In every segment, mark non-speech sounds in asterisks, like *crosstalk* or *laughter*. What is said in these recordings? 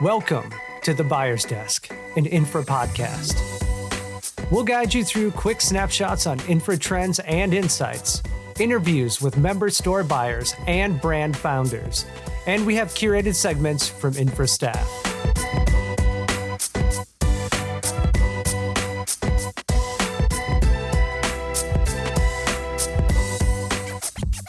Welcome to the Buyer's Desk, an infra podcast. We'll guide you through quick snapshots on infra trends and insights, interviews with member store buyers and brand founders, and we have curated segments from infra staff.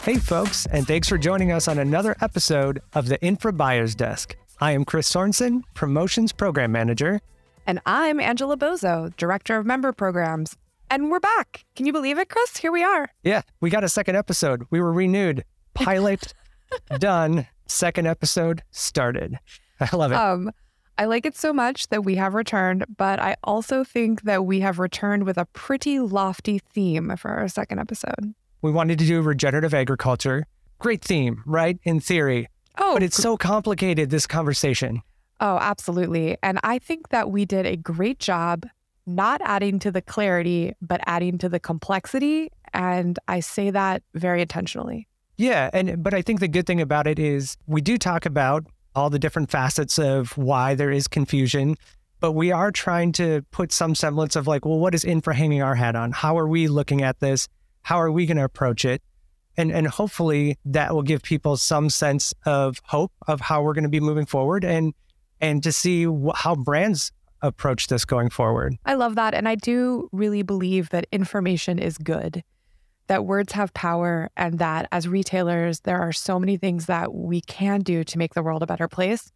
Hey, folks, and thanks for joining us on another episode of the Infra Buyer's Desk. I am Chris Sorensen, Promotions Program Manager. And I'm Angela Bozo, Director of Member Programs. And we're back. Can you believe it, Chris? Here we are. Yeah, we got a second episode. We were renewed. Pilot *laughs* done. Second episode started. I love it. Um, I like it so much that we have returned, but I also think that we have returned with a pretty lofty theme for our second episode. We wanted to do regenerative agriculture. Great theme, right? In theory. Oh, But it's so complicated, this conversation. oh, absolutely. And I think that we did a great job not adding to the clarity, but adding to the complexity. And I say that very intentionally. Yeah, and but I think the good thing about it is we do talk about all the different facets of why there is confusion, but we are trying to put some semblance of like, well, what is infra hanging our hat on? How are we looking at this? How are we going to approach it? And and hopefully that will give people some sense of hope of how we're going to be moving forward and and to see wh- how brands approach this going forward. I love that. And I do really believe that information is good, that words have power, and that as retailers, there are so many things that we can do to make the world a better place.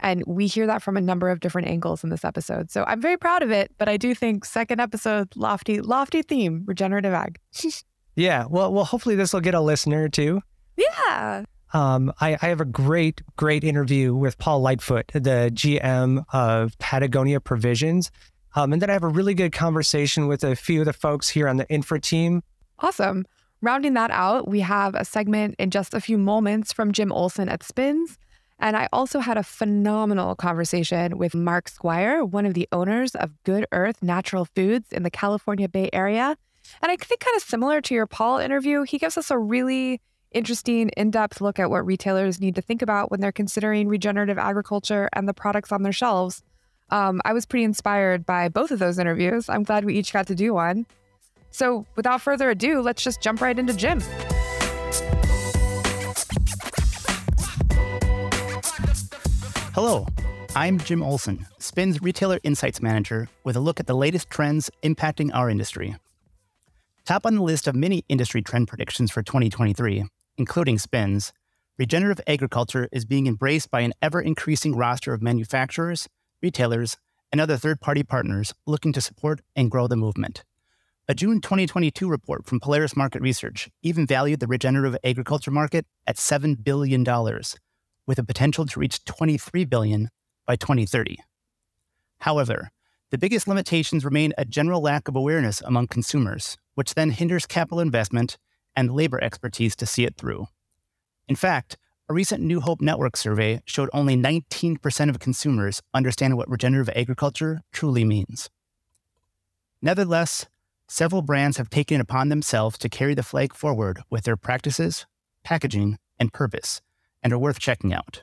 And we hear that from a number of different angles in this episode. So I'm very proud of it, but I do think second episode, lofty, lofty theme, regenerative ag. *laughs* Yeah, well, well, hopefully this will get a listener too. yeah. Um, I, I have a great, great interview with Paul Lightfoot, the GM of Patagonia Provisions. Um, and then I have a really good conversation with a few of the folks here on the infra team. Awesome. Rounding that out, we have a segment in just a few moments from Jim Olson at Spins. And I also had a phenomenal conversation with Mark Squire, one of the owners of Good Earth Natural Foods in the California Bay Area. And I think, kind of similar to your Paul interview, he gives us a really interesting, in depth look at what retailers need to think about when they're considering regenerative agriculture and the products on their shelves. Um, I was pretty inspired by both of those interviews. I'm glad we each got to do one. So, without further ado, let's just jump right into Jim. Hello, I'm Jim Olson, SPINS Retailer Insights Manager, with a look at the latest trends impacting our industry. Top on the list of many industry trend predictions for 2023, including Spin's, regenerative agriculture is being embraced by an ever increasing roster of manufacturers, retailers, and other third party partners looking to support and grow the movement. A June 2022 report from Polaris Market Research even valued the regenerative agriculture market at $7 billion, with a potential to reach 23 billion by 2030. However, the biggest limitations remain a general lack of awareness among consumers, which then hinders capital investment and labor expertise to see it through. In fact, a recent New Hope Network survey showed only 19% of consumers understand what regenerative agriculture truly means. Nevertheless, several brands have taken it upon themselves to carry the flag forward with their practices, packaging, and purpose, and are worth checking out.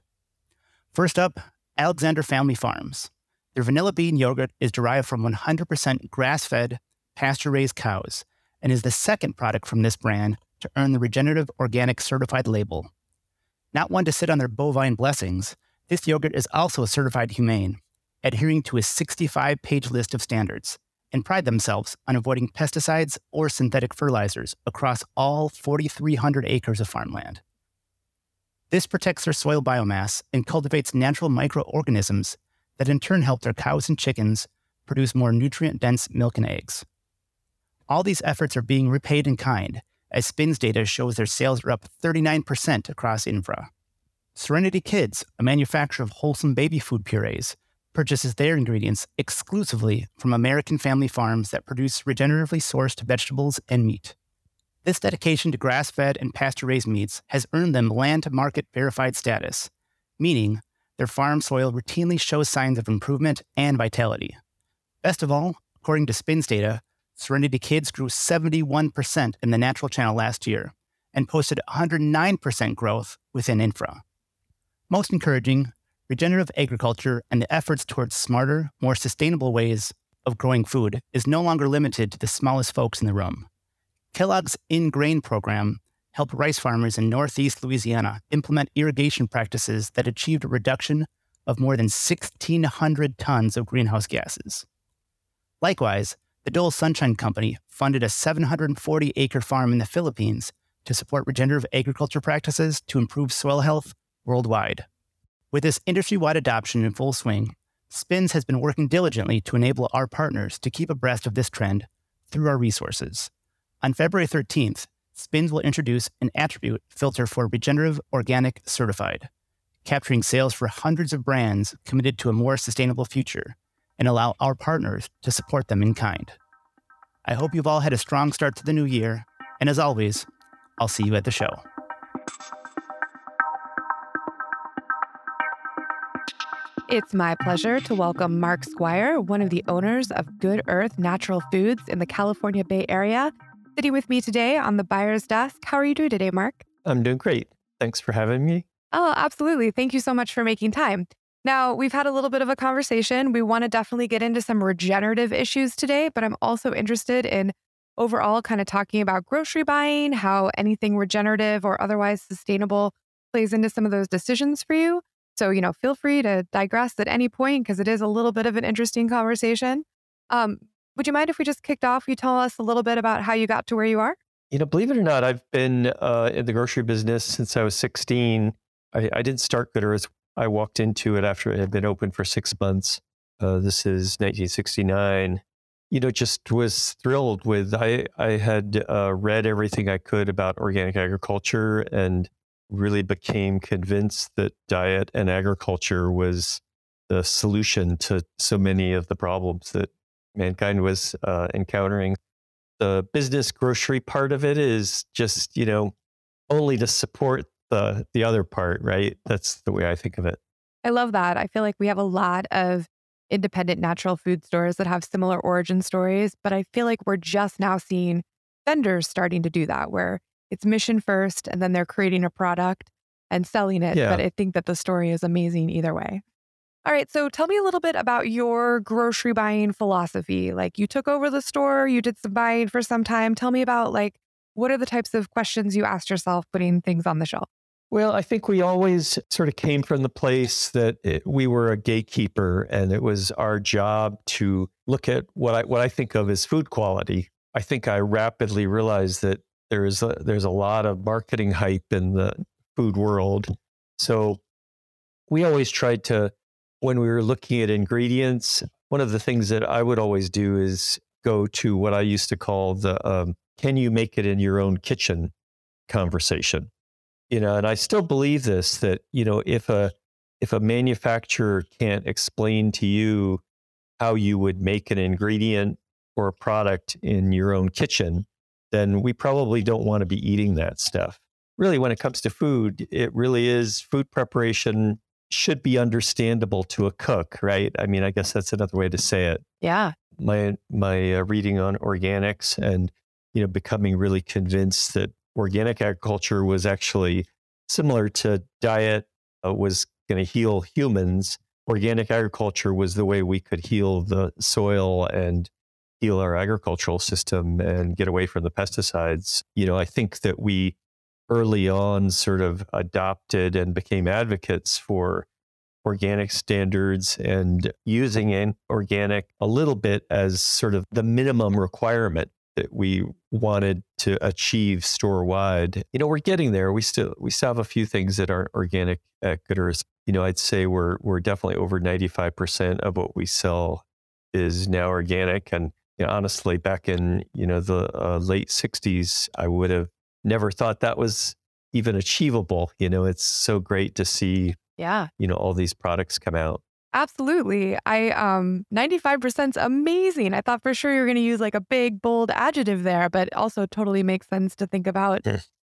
First up, Alexandre Family Farms. Their vanilla bean yogurt is derived from 100% grass fed, pasture raised cows and is the second product from this brand to earn the Regenerative Organic Certified label. Not one to sit on their bovine blessings, this yogurt is also certified humane, adhering to a 65 page list of standards, and pride themselves on avoiding pesticides or synthetic fertilizers across all 4,300 acres of farmland. This protects their soil biomass and cultivates natural microorganisms that in turn help their cows and chickens produce more nutrient dense milk and eggs. All these efforts are being repaid in kind, as Spins data shows their sales are up 39% across infra. Serenity Kids, a manufacturer of wholesome baby food purees, purchases their ingredients exclusively from American family farms that produce regeneratively sourced vegetables and meat. This dedication to grass fed and pasture raised meats has earned them land to market verified status, meaning their farm soil routinely shows signs of improvement and vitality. Best of all, according to Spins data, Serenity Kids grew 71% in the natural channel last year and posted 109% growth within infra. Most encouraging, regenerative agriculture and the efforts towards smarter, more sustainable ways of growing food is no longer limited to the smallest folks in the room. Kellogg's In Grain program helped rice farmers in Northeast Louisiana implement irrigation practices that achieved a reduction of more than 1,600 tons of greenhouse gases. Likewise, the Dole Sunshine Company funded a 740 acre farm in the Philippines to support regenerative agriculture practices to improve soil health worldwide. With this industry wide adoption in full swing, SPINS has been working diligently to enable our partners to keep abreast of this trend through our resources. On February 13th, SPINS will introduce an attribute filter for regenerative organic certified, capturing sales for hundreds of brands committed to a more sustainable future and allow our partners to support them in kind. I hope you've all had a strong start to the new year, and as always, I'll see you at the show. It's my pleasure to welcome Mark Squire, one of the owners of Good Earth Natural Foods in the California Bay Area, sitting with me today on the buyer's desk. How are you doing today, Mark? I'm doing great. Thanks for having me. Oh, absolutely. Thank you so much for making time. Now, we've had a little bit of a conversation. We want to definitely get into some regenerative issues today, but I'm also interested in overall kind of talking about grocery buying, how anything regenerative or otherwise sustainable plays into some of those decisions for you. So, you know, feel free to digress at any point because it is a little bit of an interesting conversation. Um, would you mind if we just kicked off? You tell us a little bit about how you got to where you are? You know, believe it or not, I've been uh, in the grocery business since I was 16. I, I, didn't start Good Earth. I walked into it after it had been open for six months. Uh, this is 1969. You know, just was thrilled with. I I had uh, read everything I could about organic agriculture and really became convinced that diet and agriculture was the solution to so many of the problems that mankind was uh, encountering. The business grocery part of it is just, you know, only to support the the other part, right? That's the way I think of it. I love that. I feel like we have a lot of independent natural food stores that have similar origin stories, but I feel like we're just now seeing vendors starting to do that where it's mission first and then they're creating a product and selling it. Yeah. But I think that the story is amazing either way. All right. So tell me a little bit about your grocery buying philosophy. Like you took over the store, you did some buying for some time. Tell me about like what are the types of questions you asked yourself putting things on the shelf? Well, I think we always sort of came from the place that it, we were a gatekeeper and it was our job to look at what I what I think of as food quality. I think I rapidly realized that there's a, there's a lot of marketing hype in the food world. So we always tried to, when we were looking at ingredients, one of the things that I would always do is go to what I used to call the um, can you make it in your own kitchen conversation. You know, and I still believe this that, you know, if a if a manufacturer can't explain to you how you would make an ingredient or a product in your own kitchen, then we probably don't want to be eating that stuff. Really, when it comes to food, it really is food preparation should be understandable to a cook, right? I mean, I guess that's another way to say it. Yeah. My my uh, reading on organics and you know becoming really convinced that organic agriculture was actually similar to diet uh, was going to heal humans. Organic agriculture was the way we could heal the soil and heal our agricultural system and get away from the pesticides. You know, I think that we early on sort of adopted and became advocates for organic standards and using an organic a little bit as sort of the minimum requirement that we wanted to achieve store wide. You know, we're getting there. We still we still have a few things that are organic at Good. You know, I'd say we're we're definitely over 95% of what we sell is now organic and you know, honestly, back in you know the uh, late '60s, I would have never thought that was even achievable. You know, it's so great to see, yeah, you know, all these products come out. Absolutely. I um 95% is amazing. I thought for sure you were going to use like a big bold adjective there, but also totally makes sense to think about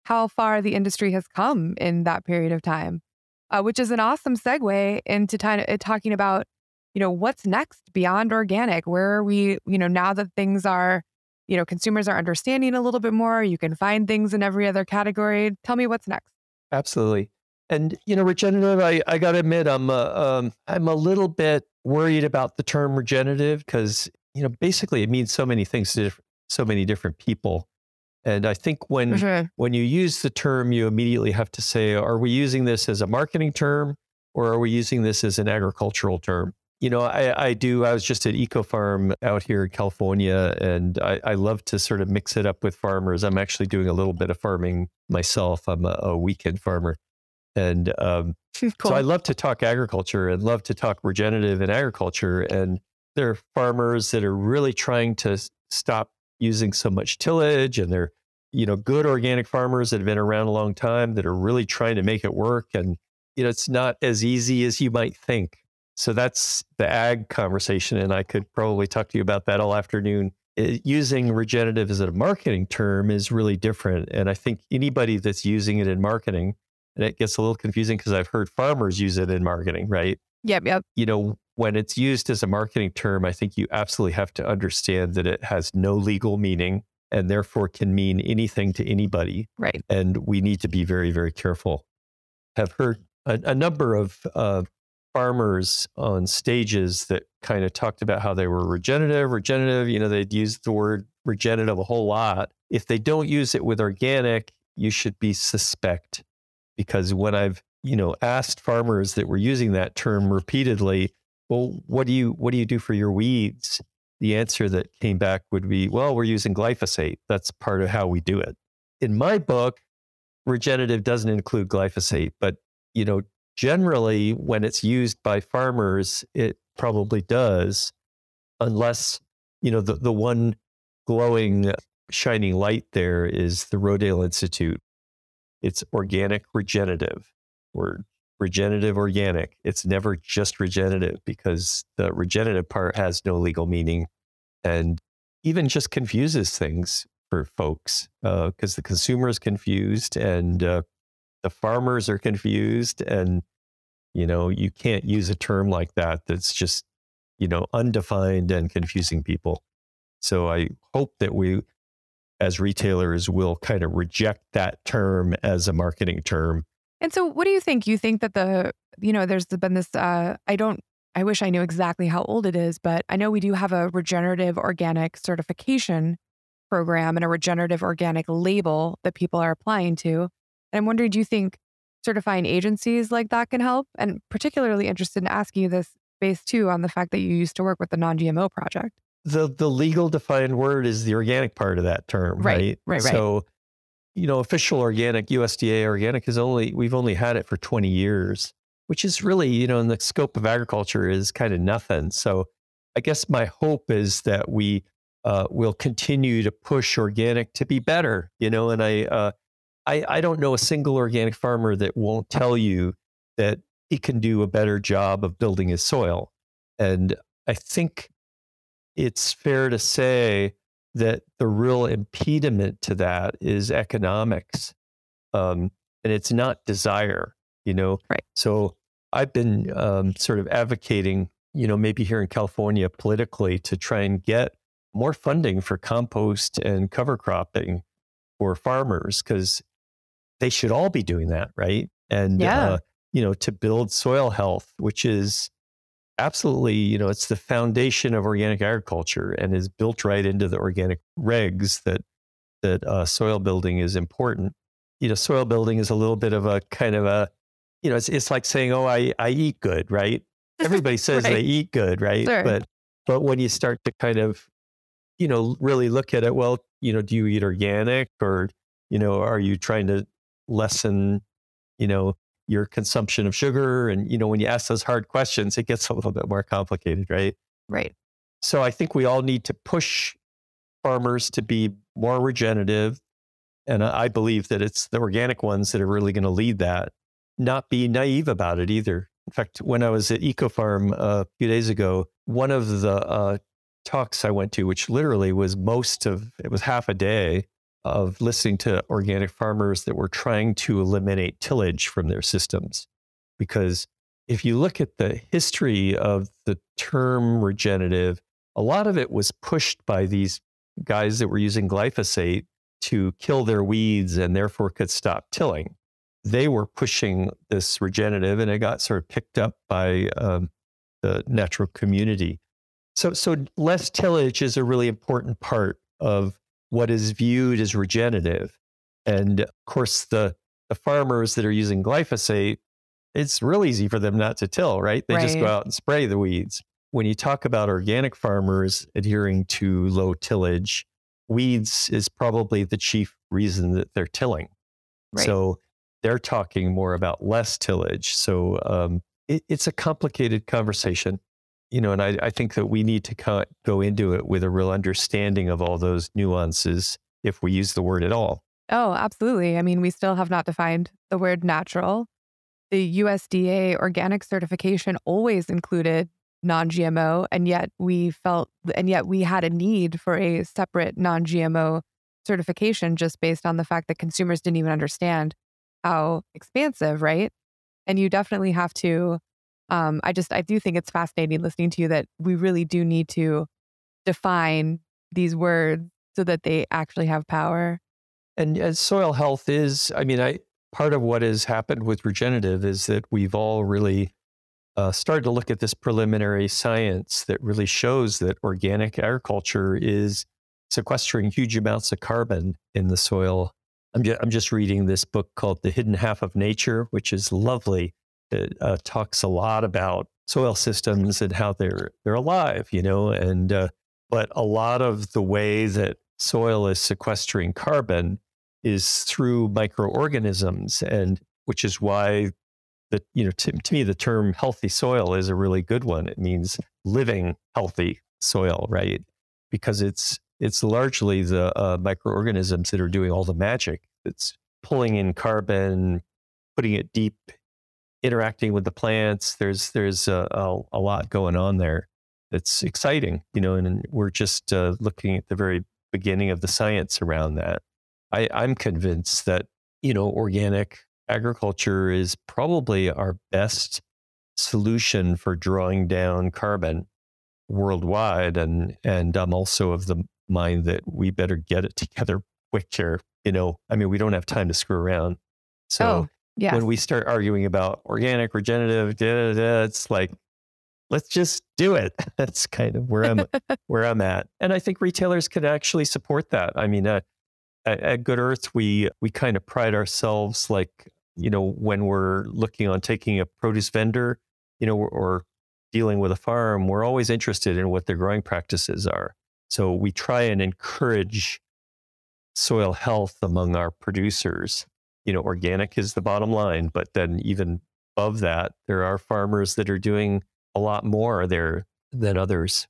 how far the industry has come in that period of time. Uh, which is an awesome segue into t- talking about you know, what's next beyond organic? Where are we, you know, now that things are, you know, consumers are understanding a little bit more, you can find things in every other category. Tell me what's next. Absolutely. And you know, regenerative, I, I got to admit, I'm uh, um, I'm a little bit worried about the term regenerative because you know, basically, it means so many things to so many different people. And I think when when you use the term, you immediately have to say, are we using this as a marketing term or are we using this as an agricultural term? You know, I, I do. I was just at Eco Farm out here in California, and I, I love to sort of mix it up with farmers. I'm actually doing a little bit of farming myself. I'm a, a weekend farmer. And um, *laughs* cool. so I love to talk agriculture and love to talk regenerative and agriculture. And there are farmers that are really trying to stop using so much tillage and they're you know good organic farmers that have been around a long time that are really trying to make it work and you know it's not as easy as you might think so that's the ag conversation and i could probably talk to you about that all afternoon it, using regenerative as a marketing term is really different and i think anybody that's using it in marketing and it gets a little confusing because i've heard farmers use it in marketing right yep yep you know when it's used as a marketing term, I think you absolutely have to understand that it has no legal meaning and therefore can mean anything to anybody. Right. And we need to be very, very careful. Have heard a, a number of uh, farmers on stages that kind of talked about how they were regenerative, regenerative. You know, they'd use the word regenerative a whole lot. If they don't use it with organic, you should be suspect. Because when I've, you know, asked farmers that were using that term repeatedly, well, what do you what do you do for your weeds? The answer that came back would be, well, we're using glyphosate. That's part of how we do it. In my book, regenerative doesn't include glyphosate, but you know, generally when it's used by farmers, it probably does, unless you know the the one glowing shining light there is the Rodale Institute. It's organic regenerative. We're regenerative organic. It's never just regenerative because the regenerative part has no legal meaning and even just confuses things for folks because uh, the consumer is confused and uh, the farmers are confused and you know you can't use a term like that that's just you know undefined and confusing people so i hope that we as retailers will kind of reject that term as a marketing term and so, what do you think? You think that the, you know, there's been this, uh, I don't, I wish I knew exactly how old it is, but I know we do have a regenerative organic certification program and a regenerative organic label that people are applying to. And I'm wondering, do you think certifying agencies like that can help? And particularly interested in asking you this based too on the fact that you used to work with the non GMO project. The the legal defined word is the organic part of that term, right? Right, right. right. So you know, official organic, USDA organic is only, we've only had it for 20 years, which is really, you know, in the scope of agriculture is kind of nothing. So I guess my hope is that we uh, will continue to push organic to be better, you know, and I, uh, I, I don't know a single organic farmer that won't tell you that he can do a better job of building his soil. And I think it's fair to say that the real impediment to that is economics. Um, and it's not desire, you know? Right. So I've been um, sort of advocating, you know, maybe here in California politically to try and get more funding for compost and cover cropping for farmers because they should all be doing that, right? And, yeah. uh, you know, to build soil health, which is absolutely, you know, it's the foundation of organic agriculture and is built right into the organic regs that that uh, soil building is important. You know, soil building is a little bit of a kind of a, you know, it's it's like saying, oh, I I eat good, right? *laughs* Everybody says right. they eat good, right? Sure. But but when you start to kind of, you know, really look at it, well, you know, do you eat organic or, you know, are you trying to lessen, you know, your consumption of sugar. And, you know, when you ask those hard questions, it gets *laughs* a little bit more complicated, right? Right. So I think we all need to push farmers to be more regenerative. And I believe that it's the organic ones that are really going to lead that. Not be naive about it either. In fact, when I was at EcoFarm a few days ago, one of the uh, talks I went to, which literally was most of it was half a day, of listening to organic farmers that were trying to eliminate tillage from their systems. Because if you look at the history of the term regenerative, a lot of it was pushed by these guys that were using glyphosate to kill their weeds and therefore could stop tilling. they were pushing this regenerative and it got sort of picked up by um, the natural community. So, so less tillage is a really important part of what is viewed as regenerative. And of course, the, the farmers that are using glyphosate, it's real easy for them not to till, right? They right. just go out and spray the weeds. When you talk about organic farmers adhering to low tillage, weeds is probably the chief reason that they're tilling. Right. So they're talking more about less tillage. So um, it, it's a complicated conversation, you know, and I, I think that we need to co- go into it with a real understanding of all those nuances if we use the word at all. Oh, absolutely. I mean, we still have not defined the word natural. The USDA organic certification always included non GMO, and yet we felt, and yet we had a need for a separate non GMO certification just based on the fact that consumers didn't even understand how expansive, right? And you definitely have to. Um, I just, I do think it's fascinating listening to you that we really do need to define these words so that they actually have power. And as soil health is, I mean, I part of what has happened with regenerative is that we've all really uh, started to look at this preliminary science that really shows that organic agriculture is sequestering huge amounts of carbon in the soil. I'm just, I'm just reading this book called The Hidden Half of Nature, which is lovely. It uh, talks a lot about soil systems and how they're they're alive, you know, and uh, but a lot of the way that soil is sequestering carbon is through microorganisms, and which is why the you know to, to me the term healthy soil is a really good one. It means living healthy soil, right? Because it's it's largely the uh, microorganisms that are doing all the magic. It's pulling in carbon, putting it deep, interacting with the plants. There's there's a, a, a lot going on there. that's exciting, you know, and we're just uh, looking at the very beginning of the science around that. I, I'm convinced that you know organic agriculture is probably our best solution for drawing down carbon worldwide and and I'm also of the mind that we better get it together quick here you know I mean we don't have time to screw around so oh, yes. when we start arguing about organic regenerative da, da, da, it's like let's just do it *laughs* that's kind of where I'm *laughs* where I'm at and I think retailers could actually support that I mean uh, at, at Good Earth we we kind of pride ourselves like you know, when we're looking on taking a produce vendor, you know, or, or dealing with a farm, we're always interested in what their growing practices are. So we try and encourage soil health among our producers. You know, organic is the bottom line, but then even above that, there are farmers that are doing a lot more there than others.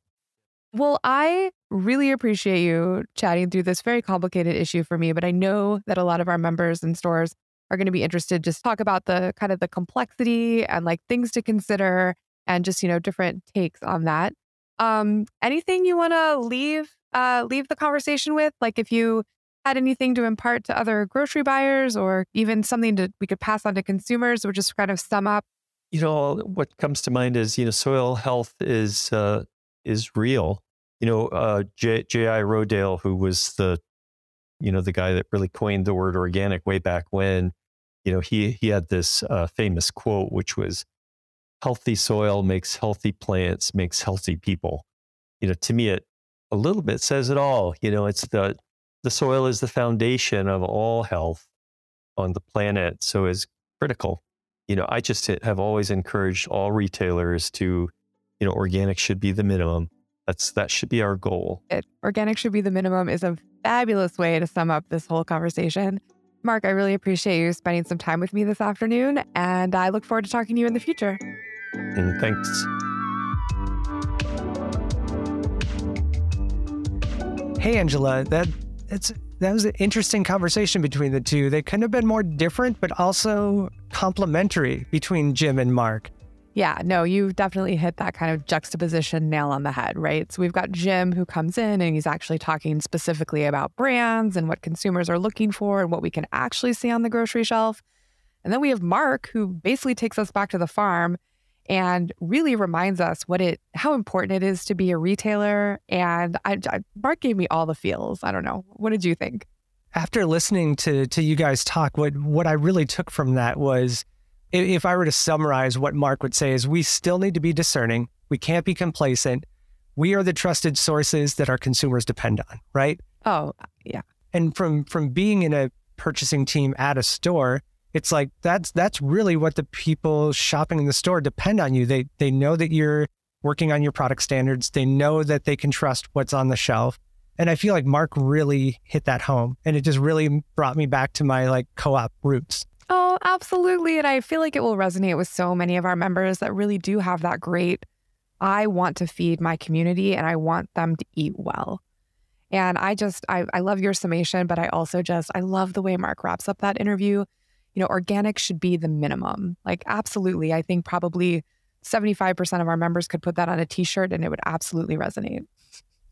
Well, I really appreciate you chatting through this very complicated issue for me, but I know that a lot of our members and stores are going to be interested just talk about the kind of the complexity and like things to consider and just you know different takes on that um anything you want to leave uh leave the conversation with like if you had anything to impart to other grocery buyers or even something that we could pass on to consumers or just kind of sum up you know what comes to mind is you know soil health is uh is real you know uh j.i rodale who was the you know the guy that really coined the word organic way back when you know, he he had this uh, famous quote, which was, "Healthy soil makes healthy plants, makes healthy people." You know, to me, it a little bit says it all. You know, it's the the soil is the foundation of all health on the planet, so is critical. You know, I just have always encouraged all retailers to, you know, organic should be the minimum. That's that should be our goal. It, organic should be the minimum is a fabulous way to sum up this whole conversation. Mark, I really appreciate you spending some time with me this afternoon, and I look forward to talking to you in the future. And thanks. Hey, Angela, that it's that was an interesting conversation between the two. They couldn't have been more different, but also complementary between Jim and Mark. Yeah, no, you've definitely hit that kind of juxtaposition nail on the head, right? So we've got Jim who comes in and he's actually talking specifically about brands and what consumers are looking for and what we can actually see on the grocery shelf. And then we have Mark who basically takes us back to the farm and really reminds us what it how important it is to be a retailer and I, I Mark gave me all the feels. I don't know. What did you think? after listening to to you guys talk, what what I really took from that was if I were to summarize what Mark would say is we still need to be discerning. We can't be complacent. We are the trusted sources that our consumers depend on, right? Oh, yeah. And from from being in a purchasing team at a store, it's like that's that's really what the people shopping in the store depend on you. They they know that you're working on your product standards. They know that they can trust what's on the shelf. And I feel like Mark really hit that home and it just really brought me back to my like co-op roots. Oh, absolutely. And I feel like it will resonate with so many of our members that really do have that great I want to feed my community and I want them to eat well. And I just I, I love your summation, but I also just I love the way Mark wraps up that interview. You know, organic should be the minimum. Like absolutely. I think probably 75% of our members could put that on a t-shirt and it would absolutely resonate.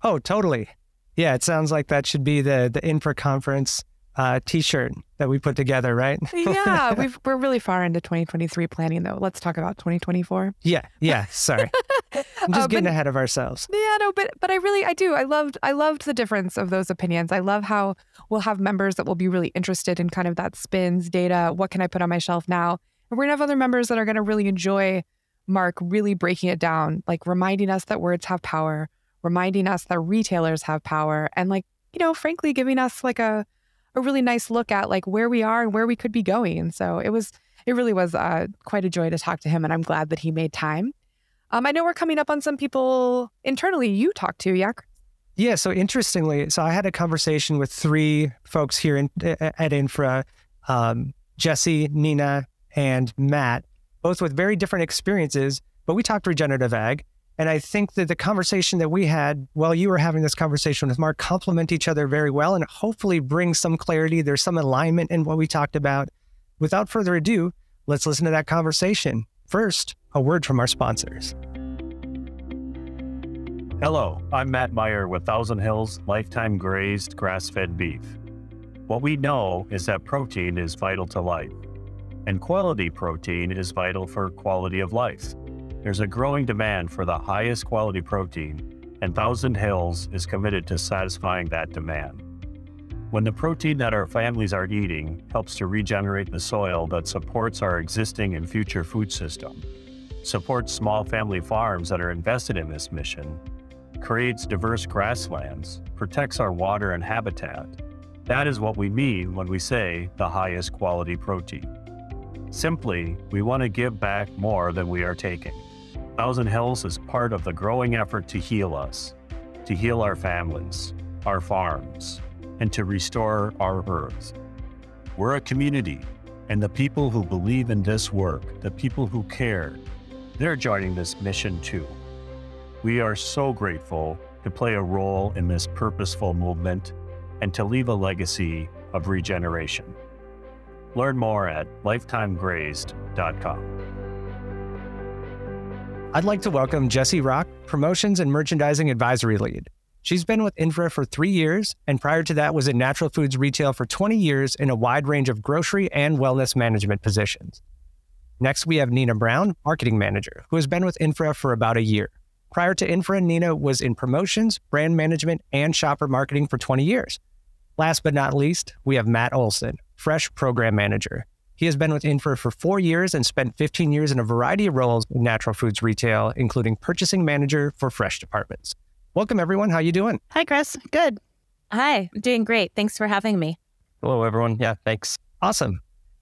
Oh, totally. Yeah, it sounds like that should be the the infra conference uh, t-shirt that we put together, right? *laughs* yeah, we are really far into 2023 planning though. Let's talk about 2024. Yeah, yeah. Sorry, *laughs* I'm just uh, getting ahead of ourselves. Yeah, no, but but I really I do. I loved I loved the difference of those opinions. I love how we'll have members that will be really interested in kind of that spins data. What can I put on my shelf now? And we're gonna have other members that are gonna really enjoy Mark really breaking it down, like reminding us that words have power, reminding us that retailers have power, and like you know, frankly, giving us like a a really nice look at like where we are and where we could be going. So it was, it really was uh, quite a joy to talk to him, and I'm glad that he made time. Um, I know we're coming up on some people internally you talked to, yeah. Yeah. So interestingly, so I had a conversation with three folks here in, at Infra, um, Jesse, Nina, and Matt, both with very different experiences. But we talked regenerative ag, and I think that the conversation that we had while you were having this conversation with Mark complement each other very well and hopefully bring some clarity. There's some alignment in what we talked about. Without further ado, let's listen to that conversation. First, a word from our sponsors. Hello, I'm Matt Meyer with Thousand Hills Lifetime Grazed Grass Fed Beef. What we know is that protein is vital to life, and quality protein is vital for quality of life. There's a growing demand for the highest quality protein, and Thousand Hills is committed to satisfying that demand. When the protein that our families are eating helps to regenerate the soil that supports our existing and future food system, supports small family farms that are invested in this mission, creates diverse grasslands, protects our water and habitat, that is what we mean when we say the highest quality protein. Simply, we want to give back more than we are taking. Thousand Hills is part of the growing effort to heal us, to heal our families, our farms, and to restore our earth. We're a community, and the people who believe in this work, the people who care, they're joining this mission too. We are so grateful to play a role in this purposeful movement and to leave a legacy of regeneration. Learn more at lifetimegrazed.com. I'd like to welcome Jesse Roque, Promotions and Merchandising Advisory Lead. She's been with Infra for three years, and prior to that was in natural foods retail for 20 years in a wide range of grocery and wellness management positions. Next, we have Nina Brown, Marketing Manager, who has been with Infra for about a year. Prior to Infra, Nina was in promotions, brand management, and shopper marketing for 20 years. Last but not least, we have Matt Olson, Fresh Program Manager. He has been with Infra for four years and spent 15 years in a variety of roles in natural foods retail, including purchasing manager for fresh departments. Welcome, everyone. How you doing? Hi, Chris. Good. Hi, I'm doing great. Thanks for having me. Hello, everyone. Yeah, thanks. Awesome.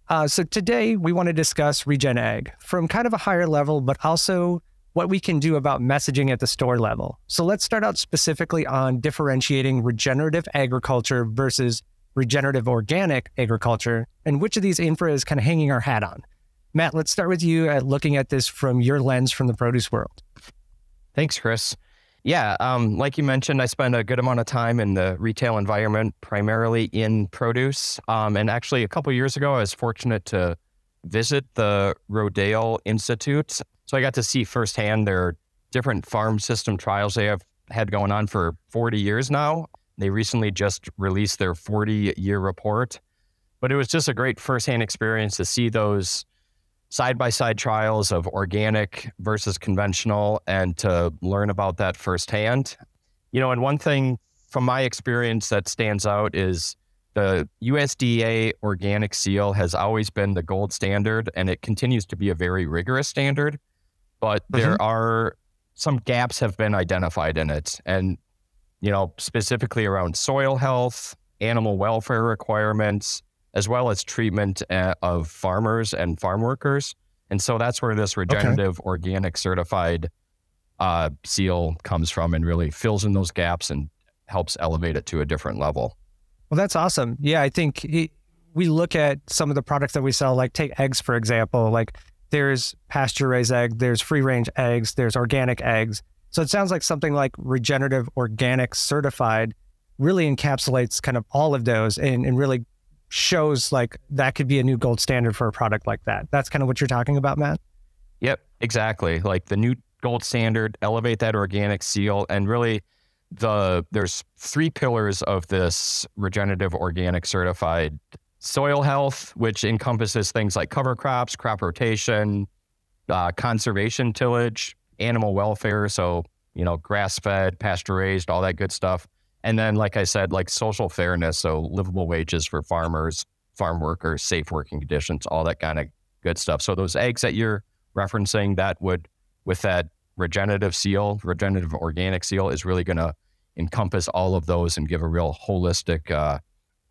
Uh, so today we want to discuss Regen Ag from kind of a higher level, but also what we can do about messaging at the store level. So let's start out specifically on differentiating regenerative agriculture versus regenerative organic agriculture, and which of these infra is kind of hanging our hat on. Matt, let's start with you at looking at this from your lens from the produce world. Thanks, Chris. Yeah, um, like you mentioned, I spend a good amount of time in the retail environment, primarily in produce. Um, and actually, a couple years ago, I was fortunate to visit the Rodale Institute. So I got to see firsthand their different farm system trials they have had going on for 40 years now. They recently just released their 40 year report, but it was just a great firsthand experience to see those side by side trials of organic versus conventional and to learn about that firsthand. You know, and one thing from my experience that stands out is the USDA organic seal has always been the gold standard and it continues to be a very rigorous standard. But mm-hmm. there are some gaps have been identified in it. And, you know, specifically around soil health, animal welfare requirements, as well as treatment uh, of farmers and farm workers. And so that's where this regenerative okay. organic certified uh, seal comes from and really fills in those gaps and helps elevate it to a different level. Well, that's awesome. Yeah, I think it, we look at some of the products that we sell, like take eggs, for example, like there's pasture raised egg, there's free range eggs, there's organic eggs. So it sounds like something like regenerative organic certified really encapsulates kind of all of those and, and really shows like that could be a new gold standard for a product like that. That's kind of what you're talking about, Matt? Yep, exactly. Like the new gold standard, elevate that organic seal, and really the there's three pillars of this regenerative organic certified soil health, which encompasses things like cover crops, crop rotation, uh, conservation tillage, animal welfare. So, you know, grass fed, pasture raised, all that good stuff. And then, like I said, like social fairness. So, livable wages for farmers, farm workers, safe working conditions, all that kind of good stuff. So, those eggs that you're referencing, that would, with that regenerative seal, regenerative organic seal, is really going to encompass all of those and give a real holistic, uh,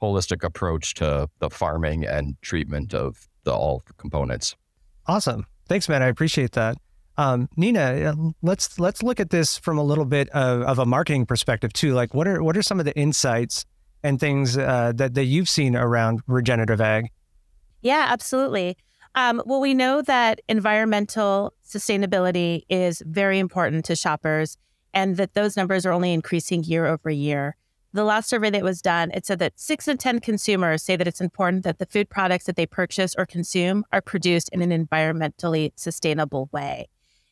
holistic approach to the farming and treatment of the all components. Awesome. Thanks, man. I appreciate that. Um, Nina, uh, let's let's look at this from a little bit of, of, a marketing perspective too. Like, what are what are some of the insights and things uh, that that you've seen around regenerative ag? Yeah, absolutely. Um, well, we know that environmental sustainability is very important to shoppers, and that those numbers are only increasing year over year. The last survey that was done, it said that six in 10 consumers say that it's important that the food products that they purchase or consume are produced in an environmentally sustainable way.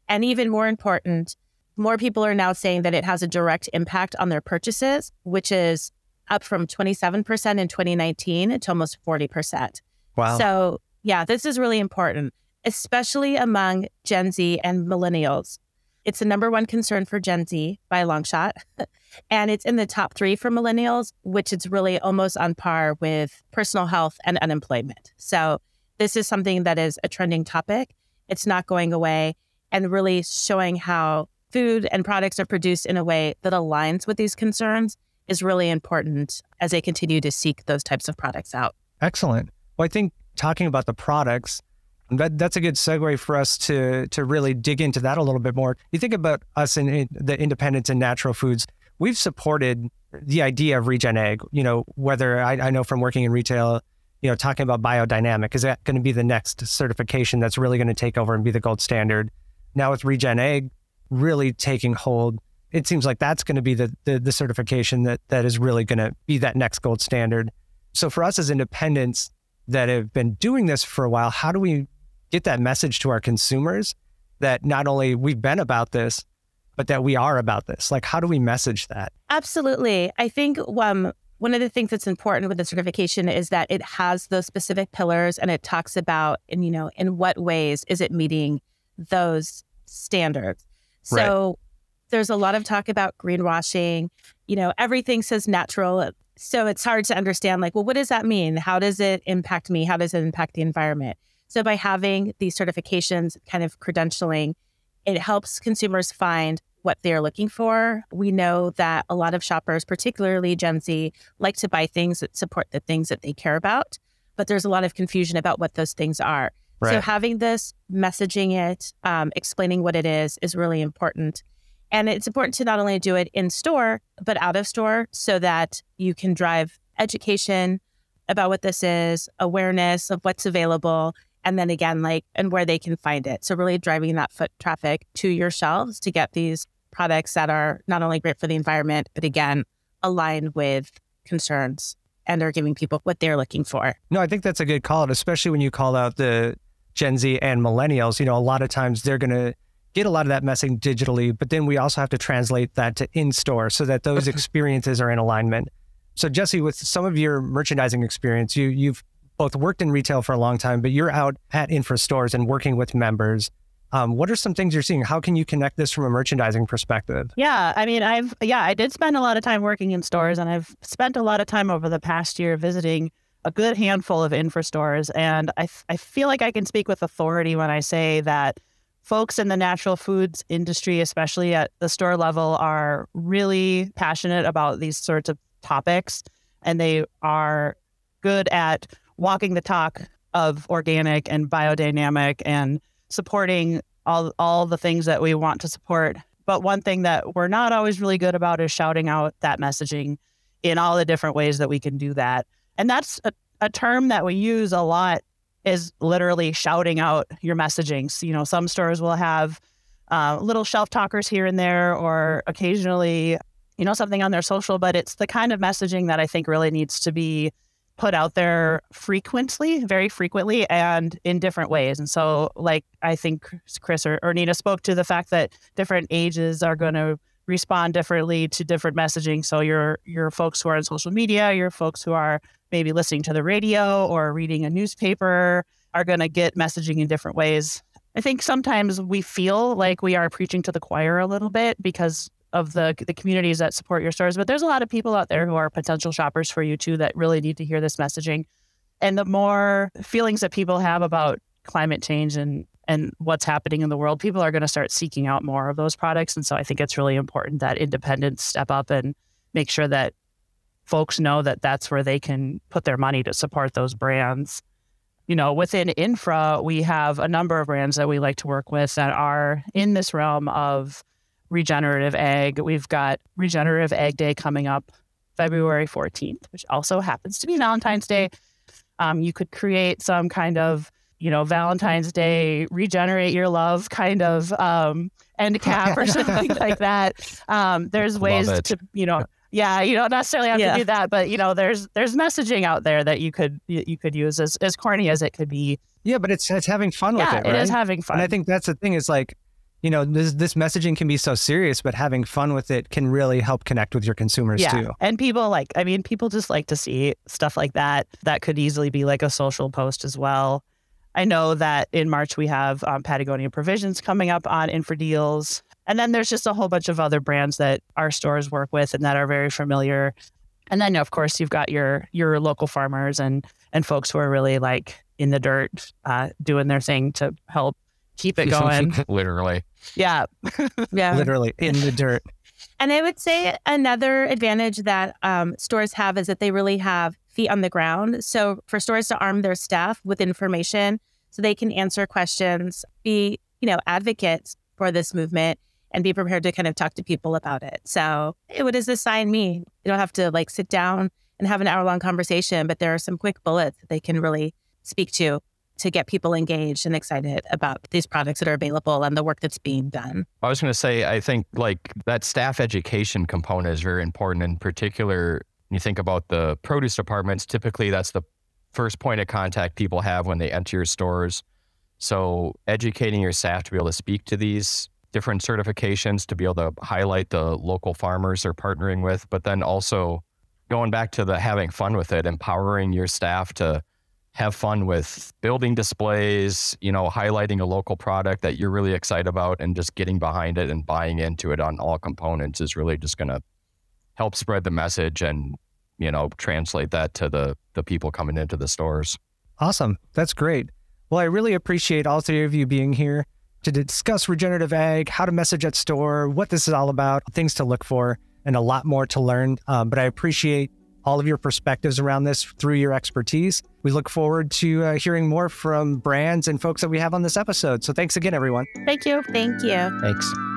And even more important, more people are now saying that it has a direct impact on their purchases, which is up from 27% in 2019 to almost 40%. Wow. So, yeah, this is really important, especially among Gen Z and millennials. It's the number one concern for Gen Z by a long shot. *laughs* and it's in the top three for millennials, which is really almost on par with personal health and unemployment. So, this is something that is a trending topic. It's not going away and really showing how food and products are produced in a way that aligns with these concerns is really important as they continue to seek those types of products out. Excellent. Well, I think talking about the products, that, that's a good segue for us to to really dig into that a little bit more. You think about us in, in the independents and natural foods. We've supported the idea of regen ag. You know, whether I, I know from working in retail, you know, talking about biodynamic is that going to be the next certification that's really going to take over and be the gold standard now with Regen Ag really taking hold, it seems like that's going to be the, the, the certification that that is really going to be that next gold standard. So for us as independents that have been doing this for a while, how do we get that message to our consumers that not only we've been about this, but that we are about this? Like, how do we message that? Absolutely. I think um, one of the things that's important with the certification is that it has those specific pillars and it talks about, and you know, in what ways is it meeting those standards. So right. there's a lot of talk about greenwashing. You know, everything says natural. So it's hard to understand, like, well, what does that mean? How does it impact me? How does it impact the environment? So by having these certifications, kind of credentialing, it helps consumers find what they're looking for. We know that a lot of shoppers, particularly Gen Z, like to buy things that support the things that they care about, but there's a lot of confusion about what those things are. Right. So having this, messaging it, um, explaining what it is, is really important. And it's important to not only do it in store, but out of store so that you can drive education about what this is, awareness of what's available, and then again, like, and where they can find it. So, really driving that foot traffic to your shelves to get these products that are not only great for the environment, but again, aligned with concerns and are giving people what they're looking for. No, I think that's a good call, especially when you call out the Gen Z and millennials, you know, a lot of times they're going to get a lot of that messaging digitally, but then we also have to translate that to in store so that those experiences are in alignment. So Jesse, with some of your merchandising experience, you you've both worked in retail for a long time, but you're out at infra stores and working with members. Um, what are some things you're seeing? How can you connect this from a merchandising perspective? Yeah, I mean, I've yeah, I did spend a lot of time working in stores, and I've spent a lot of time over the past year visiting a good handful of infra stores, and I I feel like I can speak with authority when I say that folks in the natural foods industry, especially at the store level, are really passionate about these sorts of topics, and they are good at walking the talk of organic and biodynamic and supporting all all the things that we want to support. But one thing that we're not always really good about is shouting out that messaging in all the different ways that we can do that. And that's a, a term that we use a lot is literally shouting out your messaging. So, you know, some stores will have uh, little shelf talkers here and there, or occasionally, you know, something on their social, but it's the kind of messaging that I think really needs to be put out there frequently, very frequently, and in different ways. And so, like, I think Chris or, or Nina spoke to the fact that different ages are going to respond differently to different messaging. So, your your folks who are on social media, your folks who are maybe listening to the radio or reading a newspaper are going to get messaging in different ways. I think sometimes we feel like we are preaching to the choir a little bit because of the the communities that support your stores. But there's a lot of people out there who are potential shoppers for you too that really need to hear this messaging. And the more feelings that people have about climate change and and what's happening in the world, people are going to start seeking out more of those products. And so I think it's really important that independents step up and make sure that folks know that that's where they can put their money to support those brands. You know, within infra, we have a number of brands that we like to work with that are in this realm of regenerative ag. We've got Regenerative Ag Day coming up February 14th, which also happens to be Valentine's Day. Um, you could create some kind of, you know, Valentine's Day regenerate your love kind of um, end cap or *laughs* something like that. Um, there's ways to, you know, yeah, you don't necessarily have yeah. to do that, but you know, there's there's messaging out there that you could you could use as as corny as it could be. Yeah, but it's it's having fun yeah, with it. Right? it is having fun. And I think that's the thing. Is like you know, this this messaging can be so serious, but having fun with it can really help connect with your consumers yeah. too. And people like, I mean, people just like to see stuff like that. That could easily be like a social post as well. I know that in March we have um, Patagonia Provisions coming up on Infra Deals. And then there's just a whole bunch of other brands that our stores work with and that are very familiar. And then of course you've got your your local farmers and and folks who are really like in the dirt, uh, doing their thing to help keep it going. *laughs* Literally. Yeah. yeah. Literally in the dirt. And I would say another advantage that um, stores have is that they really have feet on the ground. So for stores to arm their staff with information so they can answer questions, be, you know, advocates for this movement and be prepared to kind of talk to people about it. So what does this sign mean? You don't have to like sit down and have an hour long conversation, but there are some quick bullets that they can really speak to to get people engaged and excited about these products that are available and the work that's being done. I was going to say, I think like that staff education component is very important. In particular, you think about the produce departments, typically that's the first point of contact people have when they enter your stores. So educating your staff to be able to speak to these different certifications, to be able to highlight the local farmers they're partnering with, but then also going back to the having fun with it, empowering your staff to have fun with building displays, you know, highlighting a local product that you're really excited about and just getting behind it and buying into it on all components is really just going to help spread the message and, you know, translate that to the the people coming into the stores. Awesome. That's great. Well, I really appreciate all three of you being here to discuss regenerative ag, how to message at store, what this is all about, things to look for, and a lot more to learn. Um, but I appreciate all of your perspectives around this through your expertise. We look forward to uh, hearing more from brands and folks that we have on this episode. So thanks again, everyone. Thank you. Thank you. Thanks.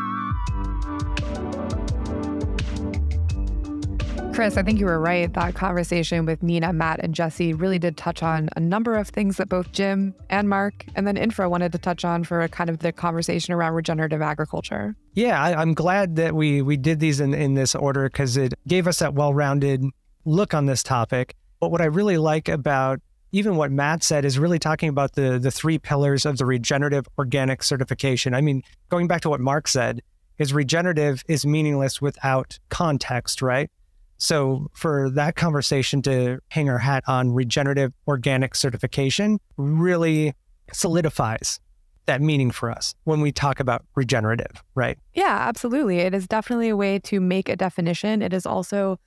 Chris, I think you were right. That conversation with Nina, Matt, and Jesse really did touch on a number of things that both Jim and Mark and then Infra wanted to touch on for a kind of the conversation around regenerative agriculture. Yeah, I, am glad that we we did these in, in this order because it gave us that well-rounded look on this topic. But what I really like about even what Matt said is really talking about the the three pillars of the regenerative organic certification. I mean, going back to what Mark said, is regenerative is meaningless without context, right? So for that conversation to hang our hat on regenerative organic certification really solidifies that meaning for us when we talk about regenerative, right? Yeah, absolutely. It is definitely a way to make a definition. It is also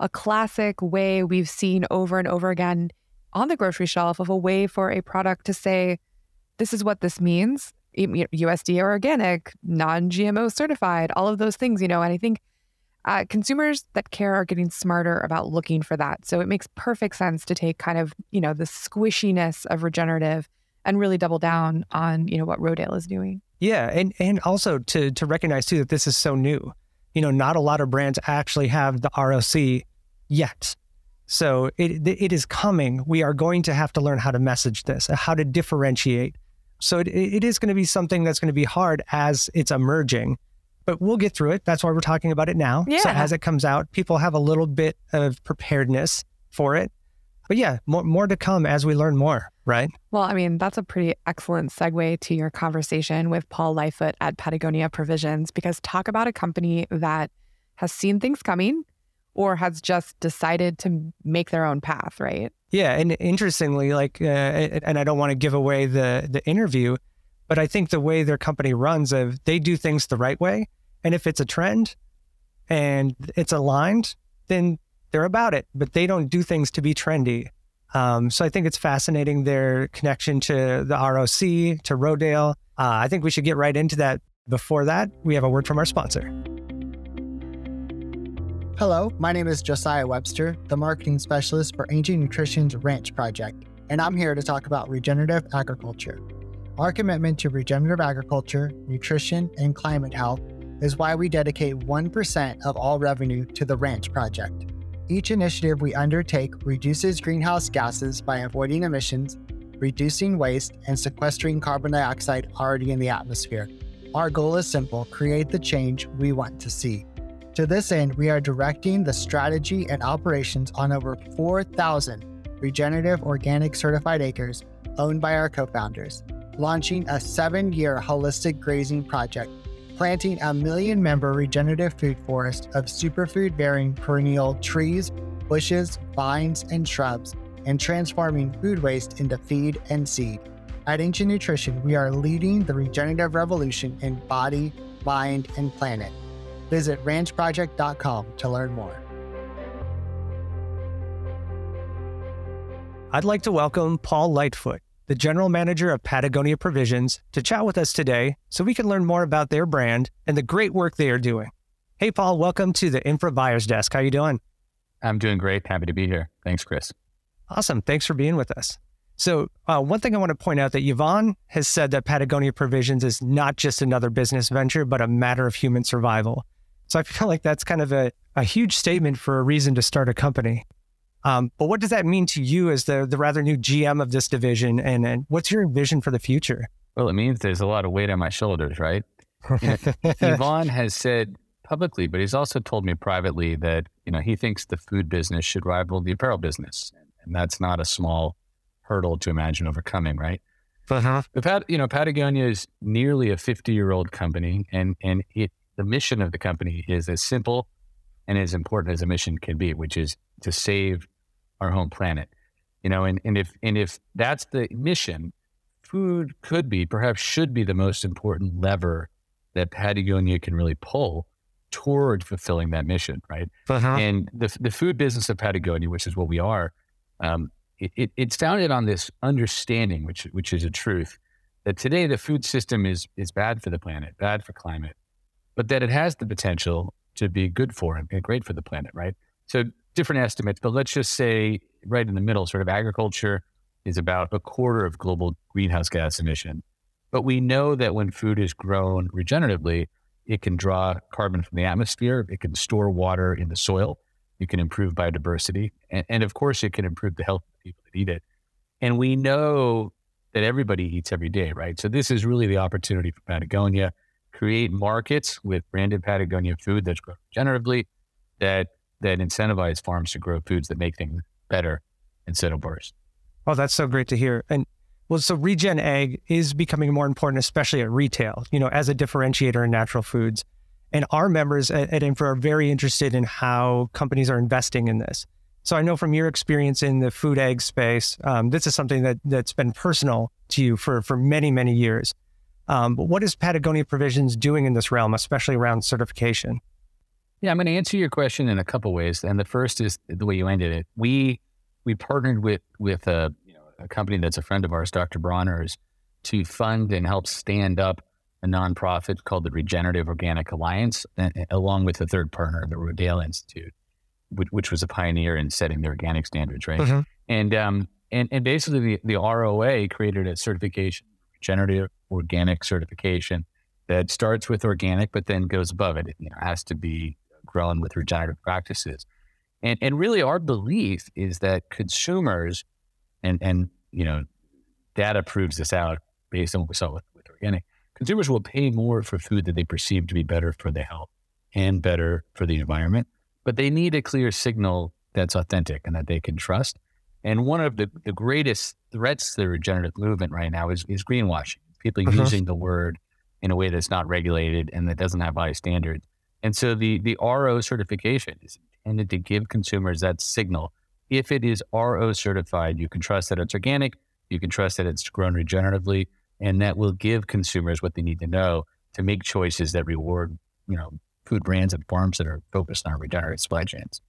a classic way we've seen over and over again on the grocery shelf of a way for a product to say, this is what this means USDA organic, non GMO certified, all of those things, you know. And I think uh, consumers that care are getting smarter about looking for that. So it makes perfect sense to take kind of, you know, the squishiness of regenerative and really double down on, you know, what Rodale is doing. Yeah. And, and also to, to recognize too that this is so new. You know, not a lot of brands actually have the ROC yet. So it, it is coming. We are going to have to learn how to message this, how to differentiate. So it, it is going to be something that's going to be hard as it's emerging but we'll get through it. That's why we're talking about it now. Yeah. So as it comes out, people have a little bit of preparedness for it. But yeah, more, more to come as we learn more, right? Well, I mean, that's a pretty excellent segue to your conversation with Paul Lightfoot at Patagonia Provisions, because talk about a company that has seen things coming or has just decided to make their own path, right? Yeah, and interestingly, like, uh, and I don't want to give away the the interview, but I think the way their company runs, of they do things the right way, and if it's a trend and it's aligned, then they're about it. But they don't do things to be trendy. Um, so I think it's fascinating their connection to the ROC, to Rodale. Uh, I think we should get right into that. Before that, we have a word from our sponsor. Hello, my name is Josiah Webster, the marketing specialist for Ancient Nutrition's Ranch Project, and I'm here to talk about regenerative agriculture. Our commitment to regenerative agriculture, nutrition, and climate health is why we dedicate 1% of all revenue to the Ranch Project. Each initiative we undertake reduces greenhouse gases by avoiding emissions, reducing waste, and sequestering carbon dioxide already in the atmosphere. Our goal is simple create the change we want to see. To this end, we are directing the strategy and operations on over 4,000 regenerative organic certified acres owned by our co founders launching a seven year holistic grazing project, planting a million member regenerative food forest of superfood bearing perennial trees, bushes, vines, and shrubs, and transforming food waste into feed and seed. At Ancient Nutrition, we are leading the regenerative revolution in body, mind, and planet. Visit ranchproject.com to learn more. I'd like to welcome Paul Lightfoot the general manager of Patagonia Provisions, to chat with us today so we can learn more about their brand and the great work they are doing. Hey, Paul, welcome to the Infra Buyers Desk. How you doing? I'm doing great. Happy to be here. Thanks, Chris. Awesome. Thanks for being with us. So, uh, one thing I want to point out that Yvon has said that Patagonia Provisions is not just another business venture, but a matter of human survival. So, I feel like that's kind of a, a huge statement for a reason to start a company. Um, but what does that mean to you as the, the rather new GM of this division? And, and what's your vision for the future? Well, it means there's a lot of weight on my shoulders, right? You *laughs* know, Yvon has said publicly, but he's also told me privately that you know he thinks the food business should rival the apparel business, and that's not a small hurdle to imagine overcoming, right? Uh-huh. The Pat, you know, Patagonia is nearly a 50 year old company, and and it the mission of the company is as simple and as important as a mission can be, which is to save our home planet. You know, and, and if and if that's the mission, food could be, perhaps should be the most important lever that Patagonia can really pull toward fulfilling that mission, right? Uh-huh. And the the food business of Patagonia, which is what we are, um, it, it, it's founded on this understanding, which which is a truth, that today the food system is is bad for the planet, bad for climate, but that it has the potential to be good for and great for the planet, right? So different estimates, but let's just say right in the middle, sort of agriculture is about a quarter of global greenhouse gas emission. But we know that when food is grown regeneratively, it can draw carbon from the atmosphere, it can store water in the soil, it can improve biodiversity, and, and of course, it can improve the health of the people that eat it. And we know that everybody eats every day, right? So this is really the opportunity for Patagonia create markets with branded Patagonia food that's grown regeneratively that that incentivize farms to grow foods that make things better instead of worse. Oh, that's so great to hear. And well, so regen ag is becoming more important, especially at retail, you know, as a differentiator in natural foods. And our members at, at Infra are very interested in how companies are investing in this. So I know from your experience in the food ag space, um, this is something that that's been personal to you for for many many years. Um, but what is Patagonia Provisions doing in this realm, especially around certification? Yeah, I'm going to answer your question in a couple ways. And the first is the way you ended it. We we partnered with with a, you know, a company that's a friend of ours, Dr. Bronner's, to fund and help stand up a nonprofit called the Regenerative Organic Alliance, along with a third partner, the Rodale Institute, which, which, was a pioneer in setting the organic standards, right? Mm-hmm. And um, and and basically the, the ROA created a certification, regenerative organic certification that starts with organic, but then goes above it. It you know, has to be grown with regenerative practices. And and really our belief is that consumers and and you know data proves this out based on what we saw with, with organic, consumers will pay more for food that they perceive to be better for their health and better for the environment. But they need a clear signal that's authentic and that they can trust. And one of the, the greatest threats to the regenerative movement right now is, is greenwashing. People uh-huh. using the word in a way that's not regulated and that doesn't have high standards. And so the, the RO certification is intended to give consumers that signal. If it is RO certified, you can trust that it's organic, you can trust that it's grown regeneratively, and that will give consumers what they need to know to make choices that reward, you know, food brands and farms that are focused on regenerative supply chains.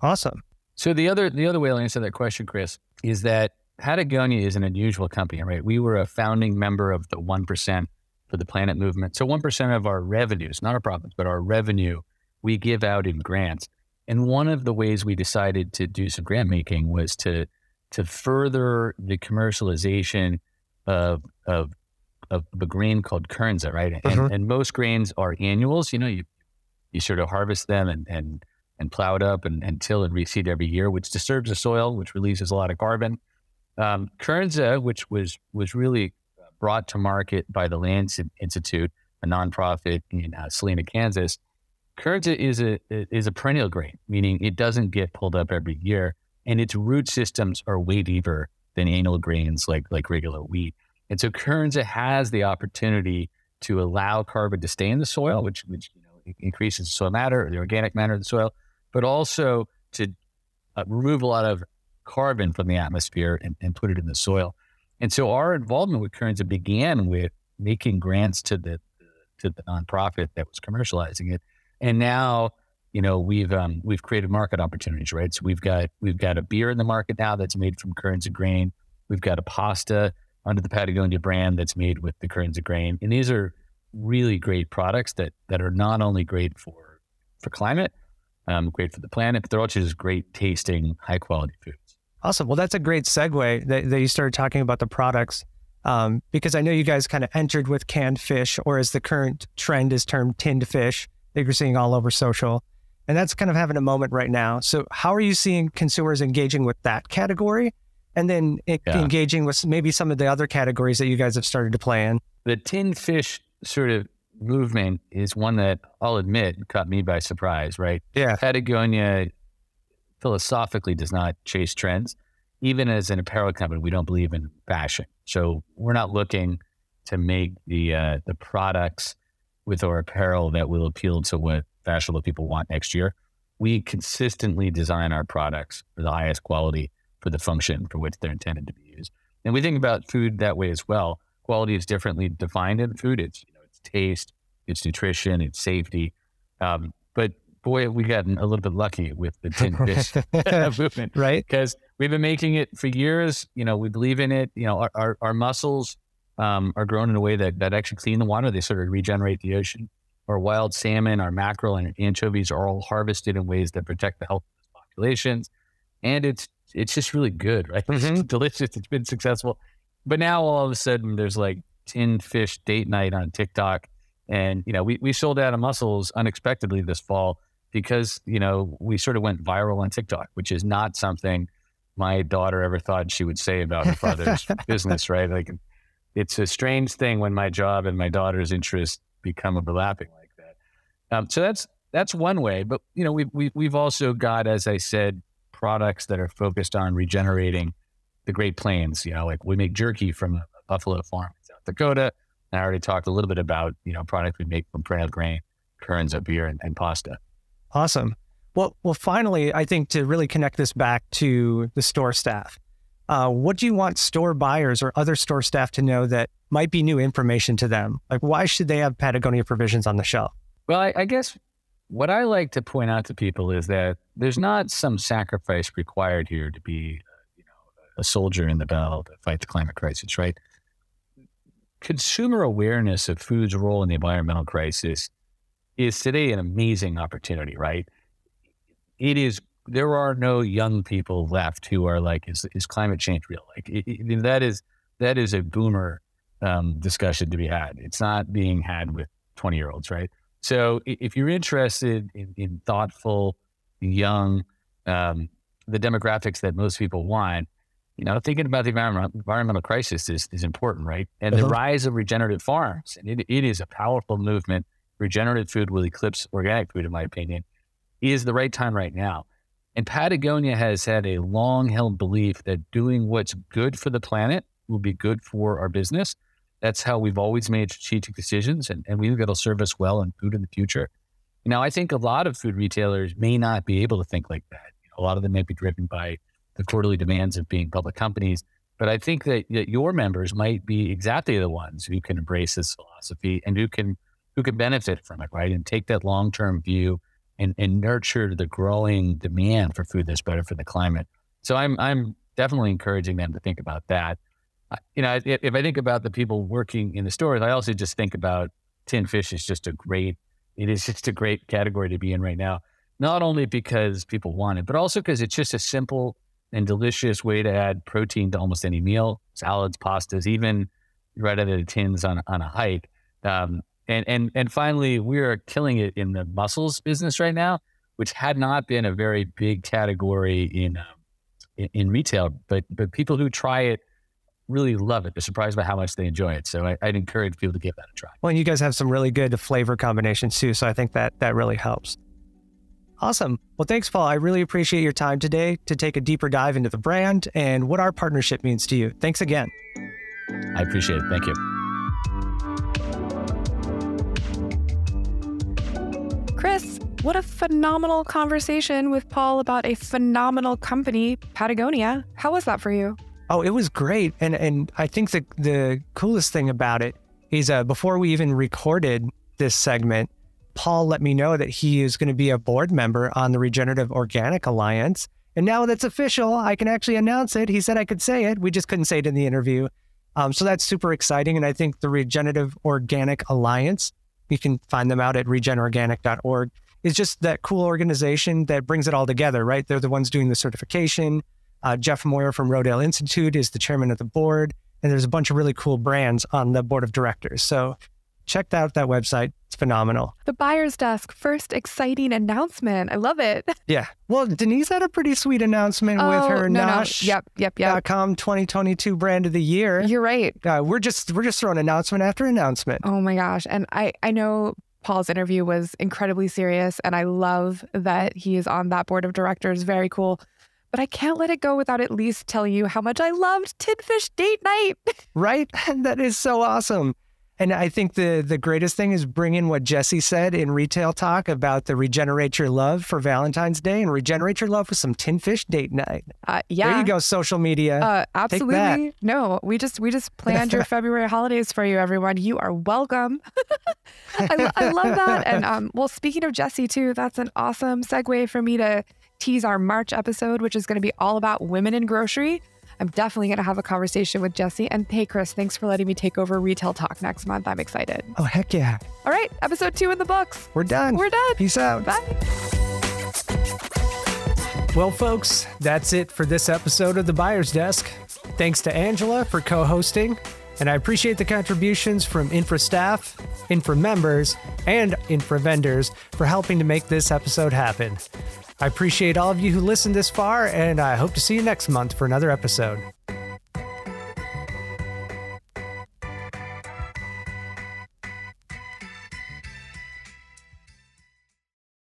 Awesome. So the other the other way I'll answer that question, Chris, is that Patagonia is an unusual company, right? We were a founding member of the one percent for the planet movement. So one percent of our revenues, not our profits, but our revenue, we give out in grants. And one of the ways we decided to do some grant making was to to further the commercialization of of of a grain called kernza, right? And, mm-hmm. and most grains are annuals. You know, you you sort of harvest them and and and plow it up and, and till and reseed every year, which disturbs the soil, which releases a lot of carbon. Um, kernza, which was was really brought to market by the Lands Institute, a nonprofit in uh, Salina, Kansas. Kernza is a is a perennial grain, meaning it doesn't get pulled up every year, and its root systems are way deeper than annual grains like like regular wheat. And so Kernza has the opportunity to allow carbon to stay in the soil, which which you know increases soil matter, the organic matter of the soil, but also to uh, remove a lot of carbon from the atmosphere and, and put it in the soil. And so our involvement with Kernza began with making grants to the to the nonprofit that was commercializing it, and now you know we've um, we've created market opportunities, right? So we've got we've got a beer in the market now that's made from Kernza grain. We've got a pasta under the Patagonia brand that's made with the Kernza grain, and these are really great products that that are not only great for for climate, um, great for the planet, but they're also just great tasting, high quality foods. Awesome. Well, that's a great segue that, that you started talking about the products. Um, because I know you guys kind of entered with canned fish, or as the current trend is termed tinned fish that you're seeing all over social. And that's kind of having a moment right now. So, how are you seeing consumers engaging with that category? And then yeah. engaging with maybe some of the other categories that you guys have started to play in? The tinned fish sort of movement is one that I'll admit caught me by surprise, right? Yeah. Patagonia philosophically does not chase trends. Even as an apparel company, we don't believe in fashion. So we're not looking to make the uh, the products with our apparel that will appeal to what fashionable people want next year. We consistently design our products for the highest quality for the function for which they're intended to be used. And we think about food that way as well. Quality is differently defined in food. It's you know, it's taste, its nutrition, its safety. Um, but boy, we got a little bit lucky with the *laughs* tin fish *laughs* movement, right? Because we've been making it for years. You know, we believe in it. You know, our our, our mussels um, are grown in a way that that actually clean the water. They sort of regenerate the ocean. Our wild salmon, our mackerel, and anchovies are all harvested in ways that protect the health of those populations, and it's it's just really good, right? *laughs* Mm-hmm. It's delicious. It's been successful, but now all of a sudden there's like tin fish date night on TikTok. And, you know, we, we sold out of mussels unexpectedly this fall because, you know, we sort of went viral on TikTok, which is not something my daughter ever thought she would say about her father's *laughs* business, right? Like it's a strange thing when my job and my daughter's interests become overlapping like that. Um, so that's that's one way, but you know we've we, we've also got, as I said, products that are focused on regenerating the Great Plains. You know, like we make jerky from a buffalo farm in South Dakota. And I already talked a little bit about, you know, products we make from perennial grain, kernza, beer, and, and pasta. Awesome. Well, well, finally, I think to really connect this back to the store staff, uh, what do you want store buyers or other store staff to know that might be new information to them? Like, why should they have Patagonia provisions on the shelf? Well, I, I guess what I like to point out to people is that there's not some sacrifice required here to be, you know, a soldier in the battle to fight the climate crisis, right? Consumer awareness of food's role in the environmental crisis is today an amazing opportunity, right? It is. There are no young people left who are like, is, is climate change real? Like it, it, that is that is a boomer um, discussion to be had. It's not being had with twenty year olds, right? So if you're interested in, in thoughtful, young, um, the demographics that most people want, you know, thinking about the environment, environmental crisis is, is important, right? And uh-huh. the rise of regenerative farms, and it, it is a powerful movement regenerative food will eclipse organic food, in my opinion, is the right time right now. And Patagonia has had a long held belief that doing what's good for the planet will be good for our business. That's how we've always made strategic decisions, and, and we think it'll serve us well in food in the future. Now, I think a lot of food retailers may not be able to think like that. You know, a lot of them may be driven by the quarterly demands of being public companies. But I think that, that your members might be exactly the ones who can embrace this philosophy and who can who can benefit from it, right? And take that long term view and, and nurture the growing demand for food that's better for the climate. So I'm I'm definitely encouraging them to think about that. You know, if, I think about the people working in the stores, I also just think about tin fish is just a great. It is just a great category to be in right now. Not only because people want it, but also because it's just a simple and delicious way to add protein to almost any meal, salads, pastas, even right out of the tins on on a hike. Um, and and and finally, we are killing it in the mussels business right now, which had not been a very big category in um, in, in, retail, but but people who try it really love it. They're surprised by how much they enjoy it. So I, would encourage people to give that a try. Well, and you guys have some really good flavor combinations too, so I think that that really helps. Awesome. Well, thanks, Paul. I really appreciate your time today to take a deeper dive into the brand and what our partnership means to you. Thanks again. I appreciate it. Thank you. Chris, what a phenomenal conversation with Paul about a phenomenal company, Patagonia. How was that for you? Oh, it was great. And and I think the the coolest thing about it is uh, before we even recorded this segment, Paul let me know that he is going to be a board member on the Regenerative Organic Alliance. And now that's official, I can actually announce it. He said I could say it. We just couldn't say it in the interview. Um, so that's super exciting. And I think the Regenerative Organic Alliance you can find them out at regenorganic.org. Is just that cool organization that brings it all together, right? They're the ones doing the certification. Uh, Jeff Moyer from Rodale Institute is the chairman of the board, and there's a bunch of really cool brands on the board of directors. So check out that website. It's phenomenal. The buyer's desk, first exciting announcement. I love it. *laughs* Yeah. Well, Denise had a pretty sweet announcement oh, with her no, Nosh. No. Yep, yep, yep. .com 2022 brand of the year. You're right. Uh, we're just we're just throwing announcement after announcement. Oh my gosh. And I I know Paul's interview was incredibly serious and I love that he is on that board of directors. Very cool. But I can't let it go without at least telling you how much I loved Tinfish Date Night. *laughs* right? *laughs* that is so awesome. And I think the the greatest thing is bringing what Jesse said in retail talk about the regenerate your love for Valentine's Day and regenerate your love with some tin fish date night. Uh, yeah, there you go, social media. Uh, absolutely. No, we just we just planned your *laughs* February holidays for you, everyone. You are welcome. *laughs* I, I, love that. And um, well, speaking of Jesse too, that's an awesome segue for me to tease our March episode, which is going to be all about women in grocery. I'm definitely going to have a conversation with Jesse. And hey, Chris, thanks for letting me take over Retail Talk next month. I'm excited. Oh, heck yeah. All right, episode two in the books. We're done. We're done. Peace out. Bye. Well, folks, that's it for this episode of The Buyer's Desk. Thanks to Angela for co hosting. And I appreciate the contributions from Infra staff, Infra members, and Infra vendors for helping to make this episode happen. I appreciate all of you who listened this far, and I hope to see you next month for another episode.